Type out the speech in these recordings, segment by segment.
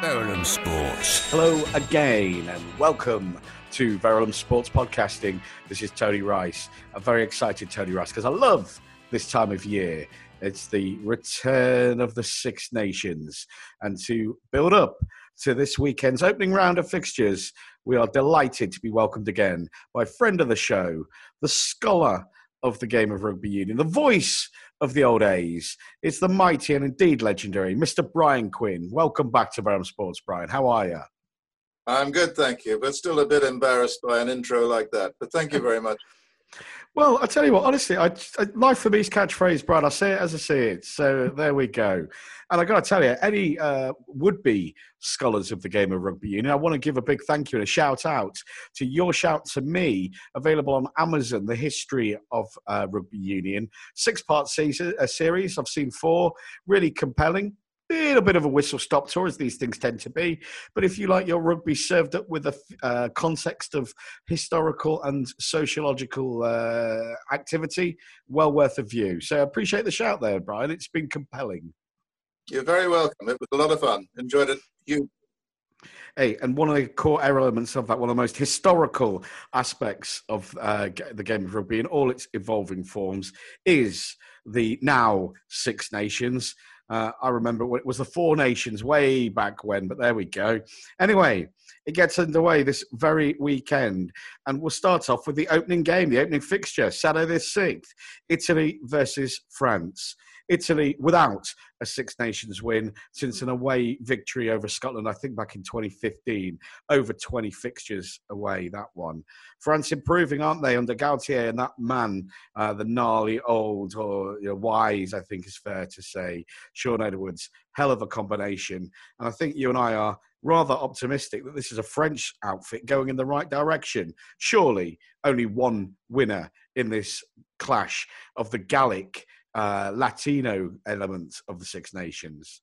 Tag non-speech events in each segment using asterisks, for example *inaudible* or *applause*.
Verulam Sports. Hello again, and welcome to Verulam Sports Podcasting. This is Tony Rice. I'm very excited, Tony Rice, because I love this time of year. It's the return of the Six Nations. And to build up to this weekend's opening round of fixtures, we are delighted to be welcomed again by friend of the show, the scholar of the game of rugby union, the voice of the old A's. It's the mighty and indeed legendary Mr. Brian Quinn. Welcome back to Verulam Sports, Brian. How are you? I'm good, thank you, but still a bit embarrassed by an intro like that. But thank you very much. Well, I tell you what, honestly, I, I, life for me is catchphrase, Brad. I say it as I see it. So there we go. And I got to tell you, any uh, would-be scholars of the game of rugby union, I want to give a big thank you and a shout out to your shout to me, available on Amazon, the history of uh, rugby union, six-part season, a series. I've seen four, really compelling little bit of a whistle stop tour, as these things tend to be. But if you like your rugby served up with a uh, context of historical and sociological uh, activity, well worth a view. So I appreciate the shout there, Brian. It's been compelling. You're very welcome. It was a lot of fun. Enjoyed it. You. Hey, and one of the core elements of that, one of the most historical aspects of uh, the game of rugby in all its evolving forms, is the now Six Nations. Uh, I remember it was the Four Nations way back when, but there we go. Anyway, it gets underway this very weekend, and we'll start off with the opening game, the opening fixture, Saturday the 6th, Italy versus France. Italy without a Six Nations win since an away victory over Scotland, I think back in 2015. Over 20 fixtures away, that one. France improving, aren't they, under Galthié and that man, uh, the gnarly old, or you know, wise, I think is fair to say, Shaun Edwards. Hell of a combination. And I think you and I are rather optimistic that this is a French outfit going in the right direction. Surely only one winner in this clash of the Gallic uh, Latino element of the Six Nations.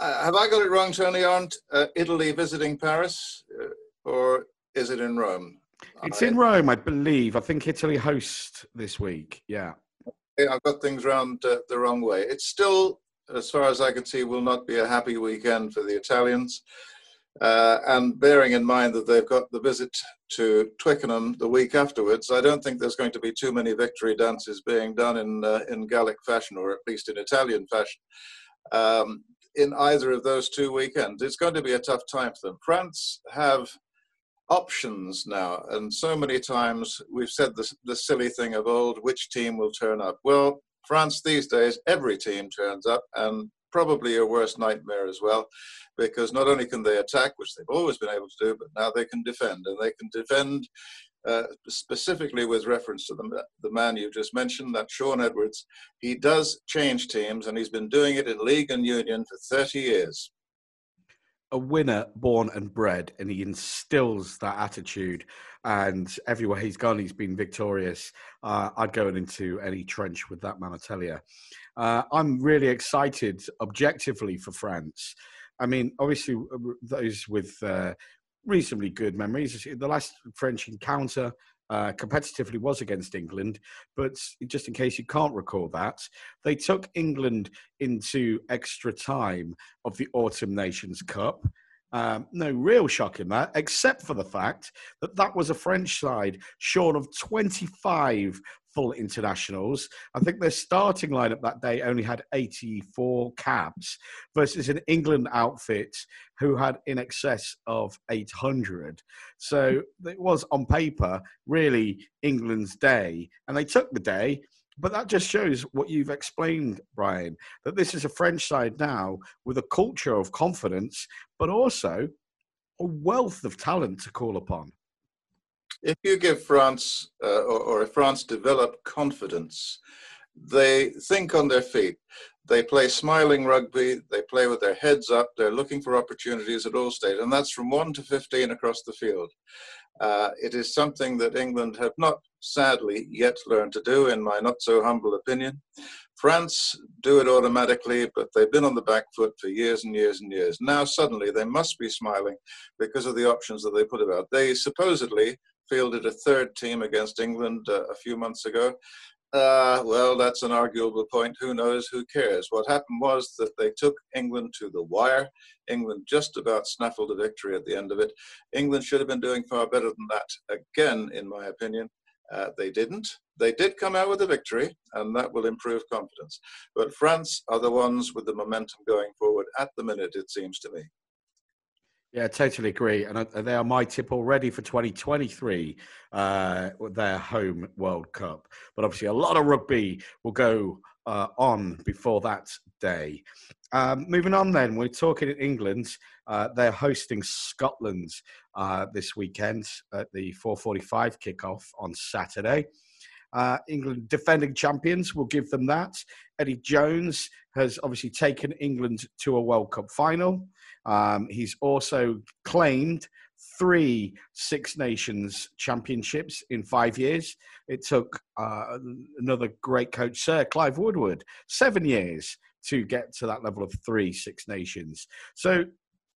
Uh, have I got it wrong, Tony? Aren't uh, Italy visiting Paris, uh, or is it in Rome? It's in Rome, I believe. I think Italy host this week. Yeah. I've got things round uh, the wrong way. It's still, as far as I can see, will not be a happy weekend for the Italians. Uh, and bearing in mind that they've got the visit to Twickenham the week afterwards, I don't think there's going to be too many victory dances being done in uh, in Gallic fashion, or at least in Italian fashion, um, in either of those two weekends. It's going to be a tough time for them. France have options now, and so many times we've said the, the silly thing of old: which team will turn up? Well, France these days, every team turns up, and probably your worst nightmare as well, because not only can they attack, which they've always been able to do, but now they can defend, and they can defend uh, specifically with reference to the, the man you just mentioned, that Shaun Edwards. He does change teams, and he's been doing it in league and union for 30 years. A winner born and bred, and he instills that attitude. And everywhere he's gone, he's been victorious. Uh, I'd go into any trench with that man, I tell you. Uh, I'm really excited objectively for France. I mean, obviously, those with uh, reasonably good memories. The last French encounter uh, competitively was against England, but just in case you can't recall that, they took England into extra time of the Autumn Nations Cup. Um, no real shock in that, except for the fact that that was a French side short of 25 full internationals. I think their starting lineup that day only had 84 caps versus an England outfit who had in excess of 800. So it was on paper really England's day, and they took the day. But that just shows what you've explained, Brian, that this is a French side now with a culture of confidence, but also a wealth of talent to call upon if you give France, uh, or, or if France develop confidence, they think on their feet. They play smiling rugby. They play with their heads up. They're looking for opportunities at all stages, and that's from one to fifteen across the field. Uh, it is something that England have not, sadly, yet learned to do, in my not so humble opinion. France do it automatically, but they've been on the back foot for years and years and years. Now, suddenly, they must be smiling because of the options that they put about. They supposedly fielded a third team against England uh, a few months ago. Uh, well, that's an arguable point. Who knows? Who cares? What happened was that they took England to the wire. England just about snaffled a victory at the end of it. England should have been doing far better than that. Again, in my opinion, uh, they didn't. They did come out with a victory, and that will improve confidence. But France are the ones with the momentum going forward at the minute, it seems to me. Yeah, totally agree. And they are my tip already for 2023, uh, their home World Cup. But obviously, a lot of rugby will go uh, on before that day. Um, moving on, then, we're talking in England. Uh, they're hosting Scotland uh, this weekend at the 4:45 kickoff on Saturday. Uh, England defending champions will give them that. Eddie Jones has obviously taken England to a World Cup final. Um, he's also claimed three Six Nations championships in five years. It took uh, another great coach, Sir Clive Woodward, seven years to get to that level of three Six Nations. So,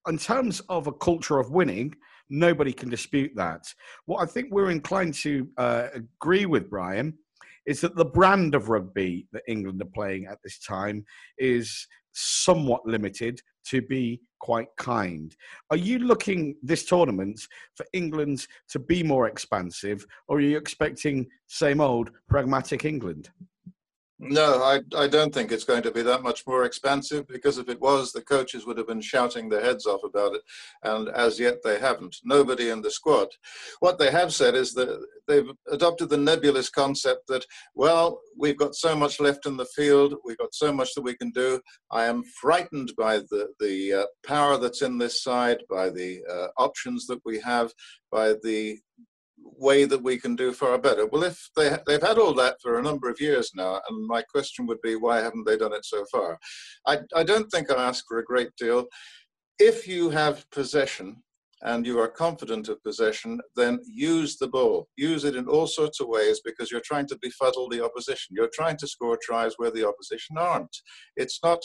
in terms of a culture of winning, nobody can dispute that. What I think we're inclined to uh, agree with, Brian, is that the brand of rugby that England are playing at this time is somewhat limited to be quite kind. Are you looking this tournament for England to be more expansive, or are you expecting same old pragmatic England? No, I, I don't think it's going to be that much more expensive because if it was, the coaches would have been shouting their heads off about it. And as yet, they haven't. Nobody in the squad. What they have said is that they've adopted the nebulous concept that, well, we've got so much left in the field, we've got so much that we can do. I am frightened by the, the uh, power that's in this side, by the uh, options that we have, by the way that we can do far better. Well, if they, they've had all that for a number of years now, and my question would be, why haven't they done it so far? I, I don't think I ask for a great deal. If you have possession and you are confident of possession, then use the ball. Use it in all sorts of ways because you're trying to befuddle the opposition. You're trying to score tries where the opposition aren't. It's not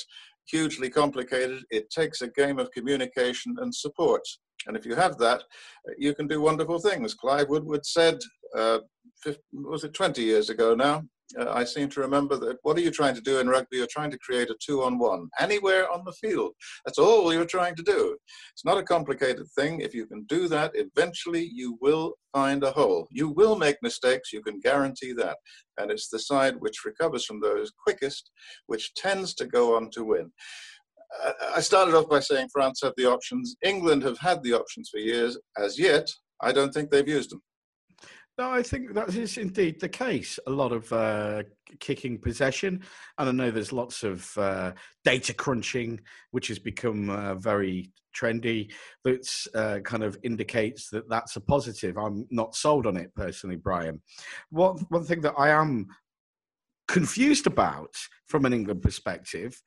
hugely complicated. It takes a game of communication and support. And if you have that, you can do wonderful things. Clive Woodward said, uh, 50, was it 20 years ago now? Uh, I seem to remember that what are you trying to do in rugby? You're trying to create a two on one anywhere on the field. That's all you're trying to do. It's not a complicated thing. If you can do that, eventually you will find a hole. You will make mistakes, you can guarantee that. And it's the side which recovers from those quickest, which tends to go on to win. I started off by saying France have the options. England have had the options for years. As yet, I don't think they've used them. No, I think that is indeed the case. A lot of uh, kicking possession, and I know there's lots of uh, data crunching, which has become uh, very trendy. That uh, kind of indicates that that's a positive. I'm not sold on it personally, Brian. What one thing that I am confused about from an England perspective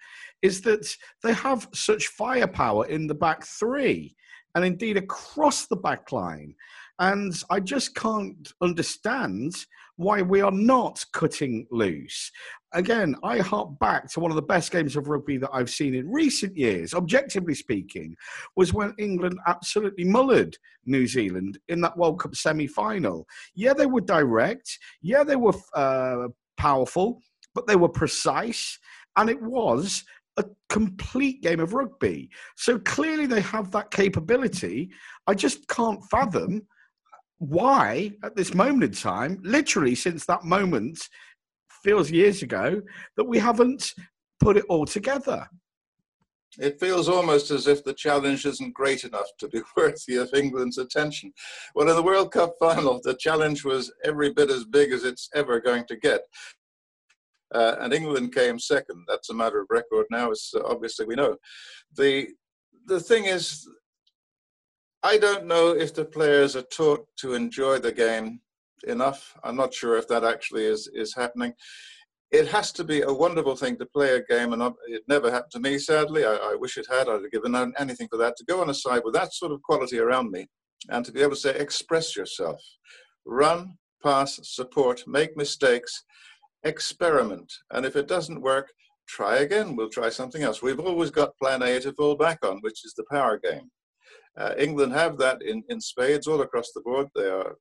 is that they have such firepower in the back three and indeed across the back line. And I just can't understand why we are not cutting loose. Again, I hark back to one of the best games of rugby that I've seen in recent years, objectively speaking, was when England absolutely mullered New Zealand in that World Cup semi final. Yeah, they were direct. Yeah, they were uh, powerful, but they were precise. And it was a complete game of rugby. So clearly they have that capability. I just can't fathom why, at this moment in time, literally since that moment feels years ago, that we haven't put it all together. It feels almost as if the challenge isn't great enough to be *laughs* worthy of England's attention. Well, in the World Cup final, the challenge was every bit as big as it's ever going to get. Uh, and England came second. That's a matter of record now, as obviously we know. The, the thing is, I don't know if the players are taught to enjoy the game enough. I'm not sure if that actually is, is happening. It has to be a wonderful thing to play a game, and it never happened to me, sadly. I, I wish it had. I'd have given anything for that. To go on a side with that sort of quality around me and to be able to say, express yourself, run, pass, support, make mistakes, experiment. And if it doesn't work, try again. We'll try something else. We've always got plan A to fall back on, which is the power game. Uh, England have that in, in spades all across the board. They are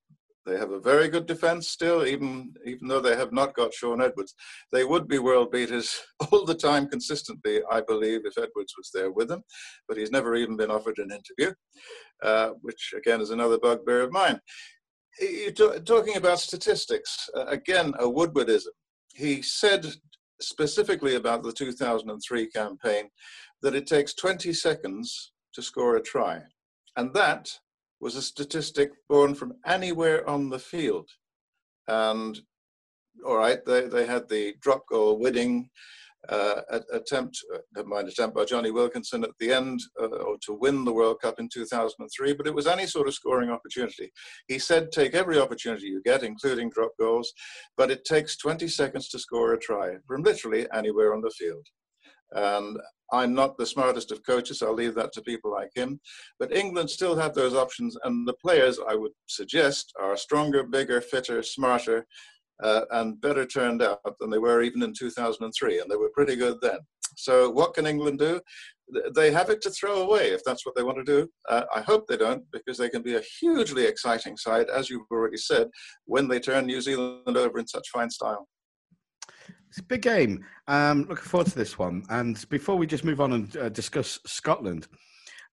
They have a very good defense still, even even though they have not got Shaun Edwards. They would be world beaters *laughs* all the time consistently, I believe, if Edwards was there with them. But he's never even been offered an interview, uh, which again is another bugbear of mine. You're talking about statistics. Uh, again, a Woodwardism. He said specifically about the 2003 campaign that it takes 20 seconds to score a try. And that was a statistic born from anywhere on the field. And all right, they, they had the drop goal winning uh, attempt, uh, never mind, attempt by Jonny Wilkinson at the end uh, or to win the World Cup in 2003, but it was any sort of scoring opportunity. He said, take every opportunity you get, including drop goals, but it takes 20 seconds to score a try from literally anywhere on the field. And I'm not the smartest of coaches. I'll leave that to people like him. But England still have those options, and the players, I would suggest, are stronger, bigger, fitter, smarter, uh, and better turned out than they were even in 2003, and they were pretty good then. So, what can England do? They have it to throw away if that's what they want to do. Uh, I hope they don't, because they can be a hugely exciting side, as you've already said, when they turn New Zealand over in such fine style. It's a big game. Um, looking forward to this one. And before we just move on and uh, discuss Scotland,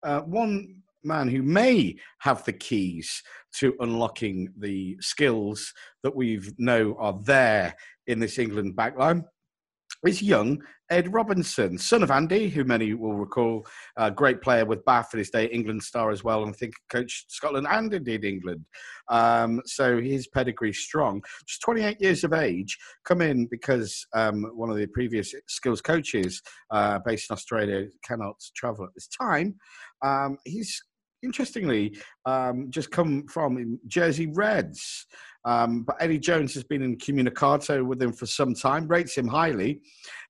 uh, one man who may have the keys to unlocking the skills that we know are there in this England backline is young Ed Robinson, son of Andy, who many will recall, a great player with Bath in his day, England star as well, and I think coached Scotland and indeed England. Um, so his pedigree strong. Just 28 years of age, come in because um, one of the previous skills coaches uh, based in Australia cannot travel at this time. Um, he's interestingly um, just come from Jersey Reds. Um, but Eddie Jones has been in communicato with him for some time, rates him highly.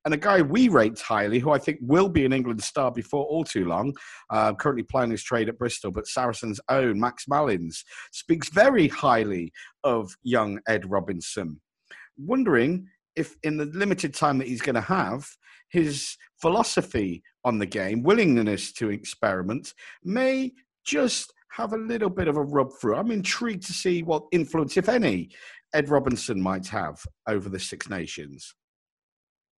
And a guy we rate highly, who I think will be an England star before all too long, uh, currently playing his trade at Bristol, but Saracens' own Max Malins speaks very highly of young Ed Robinson. Wondering if, in the limited time that he's going to have, his philosophy on the game, willingness to experiment, may just have a little bit of a rub through. I'm intrigued to see what influence, if any, Ed Robinson might have over the Six Nations.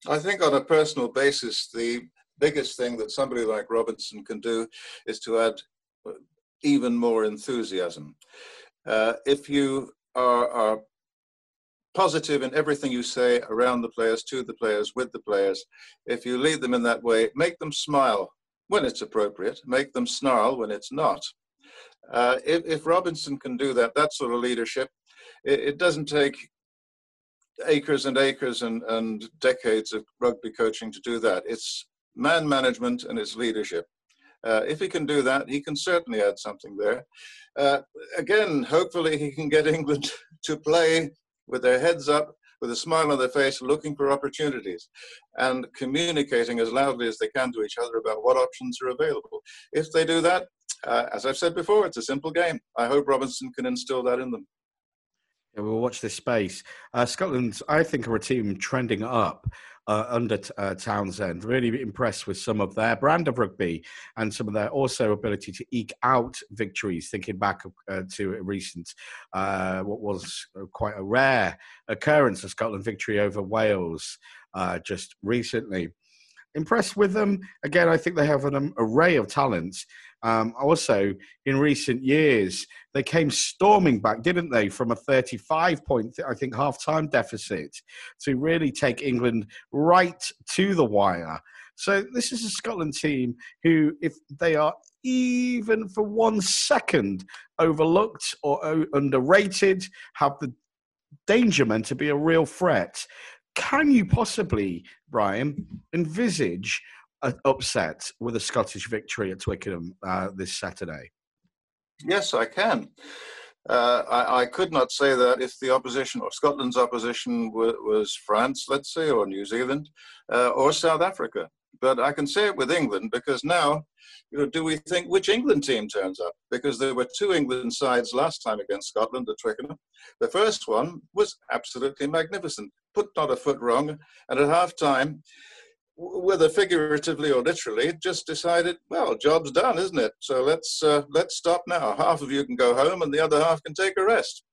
I think, on a personal basis, the biggest thing that somebody like Robinson can do is to add even more enthusiasm. Uh, if you are, are positive in everything you say around the players, to the players, with the players, if you lead them in that way, make them smile when it's appropriate, make them snarl when it's not. Uh, if, if, Robinson can do that, that sort of leadership, it, it doesn't take acres and acres and, and decades of rugby coaching to do that. It's man management and it's leadership. Uh, if he can do that, he can certainly add something there. Uh, again, hopefully he can get *laughs* England to play with their heads up, with a smile on their face, looking for opportunities and communicating as loudly as they can to each other about what options are available. If they do that, uh, as I've said before, it's a simple game. I hope Robinson can instill that in them. Yeah, we'll watch this space. Uh, Scotland, I think, are a team trending up uh, under uh, Townsend. Really impressed with some of their brand of rugby and some of their also ability to eke out victories. Thinking back uh, to a recent, uh, what was quite a rare occurrence, of Scotland victory over Wales uh, just recently impressed with them. Again, I think they have an um, array of talents. Um, also, in recent years, they came storming back, didn't they, from a 35 point, I think, half time deficit to really take England right to the wire. So, this is a Scotland team who, if they are even for one second overlooked or underrated, have the danger meant to be a real threat. Can you possibly, Brian, envisage upset with a Scottish victory at Twickenham uh, this Saturday? Yes, I can. Uh, I, I, could not say that if the opposition or Scotland's opposition w- was France, let's say, or New Zealand, uh, or South Africa. But I can say it with England because now, you know, do we think which England team turns up? Because there were two England sides last time against Scotland at Twickenham. The first one was absolutely magnificent, put not a foot wrong, and at half time whether figuratively or literally, just decided, well, job's done, isn't it? So let's uh, let's stop now. Half of you can go home, and the other half can take a rest.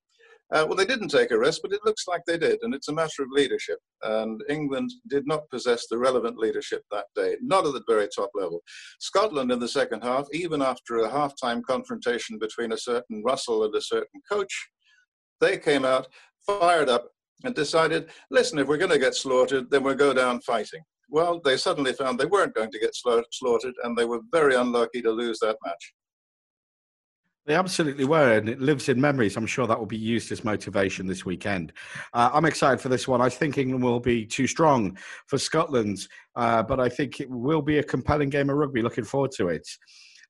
Uh, well, they didn't take a rest, but it looks like they did, and it's a matter of leadership. And England did not possess the relevant leadership that day, not at the very top level. Scotland in the second half, even after a half-time confrontation between a certain Russell and a certain coach, they came out fired up and decided, listen, if we're going to get slaughtered, then we'll go down fighting. Well, they suddenly found they weren't going to get slaughtered, and they were very unlucky to lose that match. They absolutely were, and it lives in memories. I'm sure that will be used as motivation this weekend. Uh, I'm excited for this one. I think England will be too strong for Scotland, uh, but I think it will be a compelling game of rugby. Looking forward to it.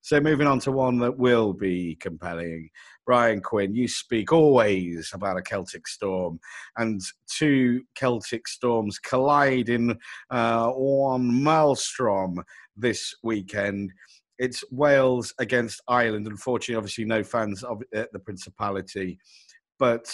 So, moving on to one that will be compelling. Brian Quinn, you speak always about a Celtic storm, and two Celtic storms collide in uh, one maelstrom this weekend. It's Wales against Ireland. Unfortunately, obviously, no fans of the Principality, but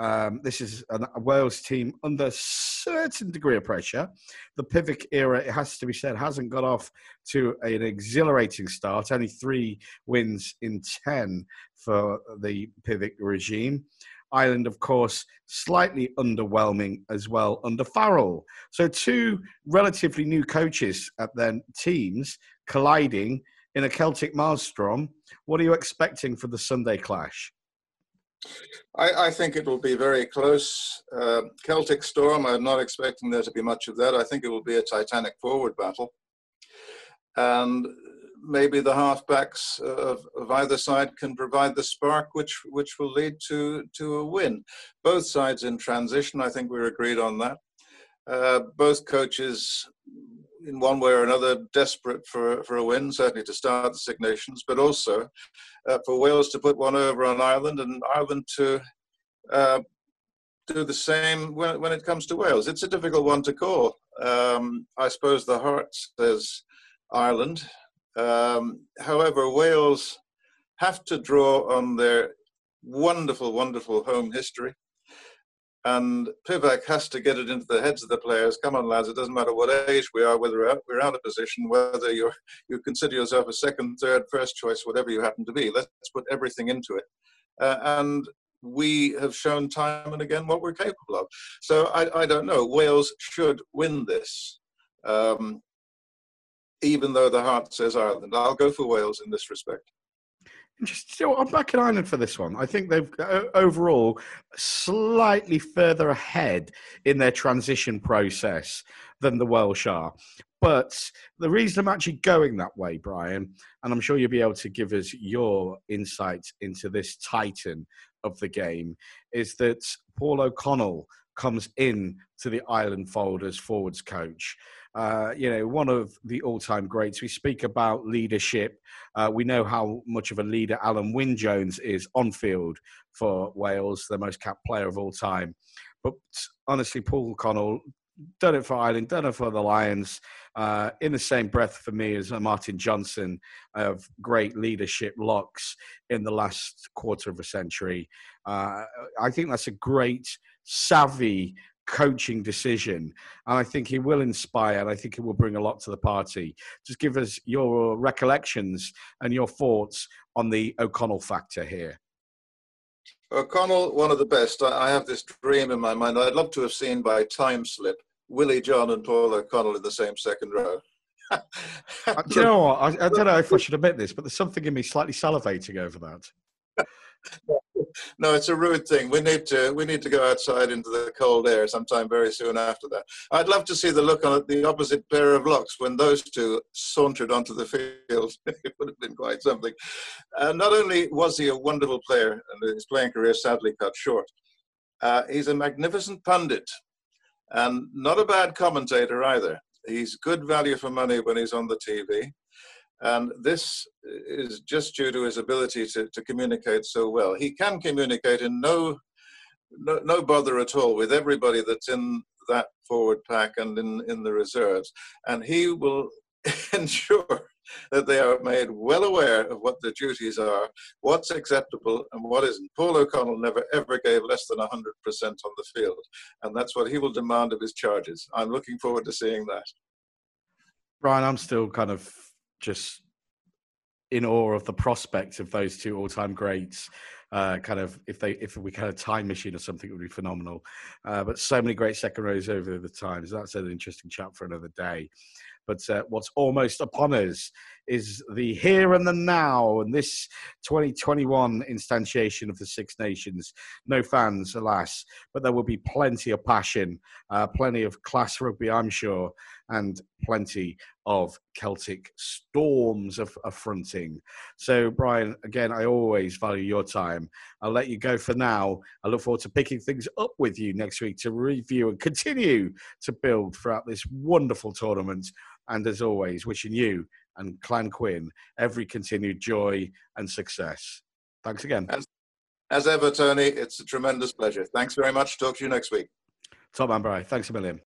um, this is a Wales team under certain degree of pressure. The Pivac era, it has to be said, hasn't got off to an exhilarating start. Only three wins in 10 for the Pivac regime. Ireland, of course, slightly underwhelming as well under Farrell. So, two relatively new coaches at their teams colliding in a Celtic maelstrom. What are you expecting for the Sunday clash? I, I, think it will be very close. Uh, Celtic Storm, I'm not expecting there to be much of that. I think it will be a titanic forward battle. And maybe the halfbacks of, of either side can provide the spark which, which will lead to, to a win. Both sides in transition, I think we're agreed on that. Uh, both coaches in one way or another desperate for, for a win, certainly to start the Six Nations, but also uh, for Wales to put one over on Ireland and Ireland to uh, do the same when, when it comes to Wales. It's a difficult one to call. Um, I suppose the heart says Ireland. Um, however, Wales have to draw on their wonderful, wonderful home history. And Pivac has to get it into the heads of the players. Come on, lads! It doesn't matter what age we are, whether we're out of position, whether you you consider yourself a second, third, first choice, whatever you happen to be. Let's put everything into it. Uh, and we have shown time and again what we're capable of. So I, I don't know. Wales should win this, um, even though the heart says Ireland. I'll go for Wales in this respect. I'm back in Ireland for this one. I think they've uh, overall slightly further ahead in their transition process than the Welsh are. But the reason I'm actually going that way, Brian, and I'm sure you'll be able to give us your insights into this titan of the game, is that Paul O'Connell comes in to the Ireland fold as forwards coach. Uh, you know, one of the all-time greats. We speak about leadership. Uh, we know how much of a leader Alun Wyn Jones is on field for Wales, the most capped player of all time. But honestly, Paul O'Connell done it for Ireland, done it for the Lions. Uh, in the same breath for me as Martin Johnson of great leadership locks in the last quarter of a century. Uh, I think that's a great, savvy coaching decision. And I think he will inspire and I think he will bring a lot to the party. Just give us your recollections and your thoughts on the O'Connell factor here. O'Connell, one of the best. I have this dream in my mind. I'd love to have seen by time slip Willie John and Paul O'Connell in the same second row. *laughs* Uh, do you know what? I, I, don't know if I should admit this, but there's something in me slightly salivating over that. *laughs* no, it's a rude thing. We need to we need to go outside into the cold air sometime very soon after that. I'd love to see the look on the opposite pair of locks when those two sauntered onto the field. *laughs* it would have been quite something. Uh, not only was he a wonderful player, and his playing career sadly cut short, uh, he's a magnificent pundit and not a bad commentator either. He's good value for money when he's on the TV. And this is just due to his ability to, to communicate so well. He can communicate in no, no, no bother at all with everybody that's in that forward pack and in, in the reserves. And he will *laughs* ensure that they are made well aware of what their duties are, what's acceptable and what isn't. Paul O'Connell never ever gave less than 100% on the field, and that's what he will demand of his charges. I'm looking forward to seeing that. Brian, I'm still kind of just in awe of the prospect of those two all-time greats. Uh, kind of if they if we had a time machine or something, it would be phenomenal. Uh, but so many great second rows over the times. That's an interesting chat for another day. But uh, what's almost upon us is the here and the now, and this 2021 instantiation of the Six Nations. No fans, alas, but there will be plenty of passion, uh, plenty of class rugby, I'm sure, and plenty of Celtic storms of affronting. So, Brian, again, I always value your time. I'll let you go for now. I look forward to picking things up with you next week to review and continue to build throughout this wonderful tournament. And as always, wishing you and Clan Quinn every continued joy and success. Thanks again. As, as ever, Tony, it's a tremendous pleasure. Thanks very much. Talk to you next week. Top man, Brian. Thanks a million.